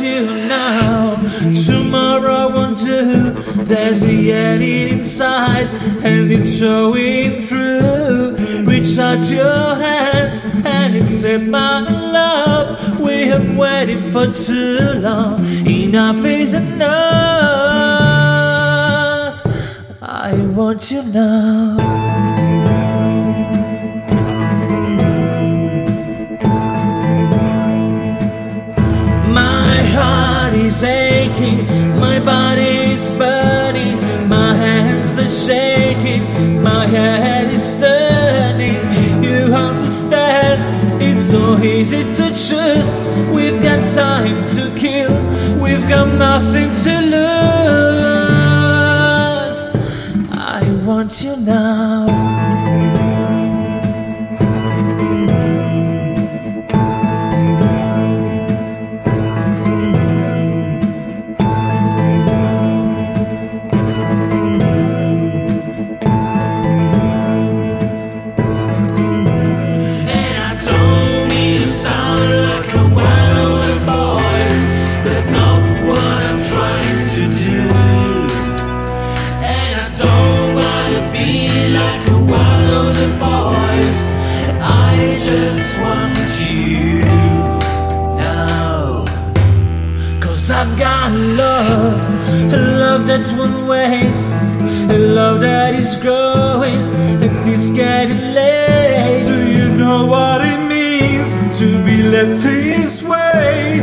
you now. Tomorrow won't do. There's a yearning inside, and it's showing through. Reach out your hands and accept my love. We have waited for too long. Enough is enough. I want you now. Aching, my body is burning, my hands are shaking, my head is turning. You understand? It's so easy to choose. We've got time to kill, we've got nothing to lose. I want you now. I've got love, a love that won't wait, a love that is growing and it's getting late. Do you know what it means to be left this way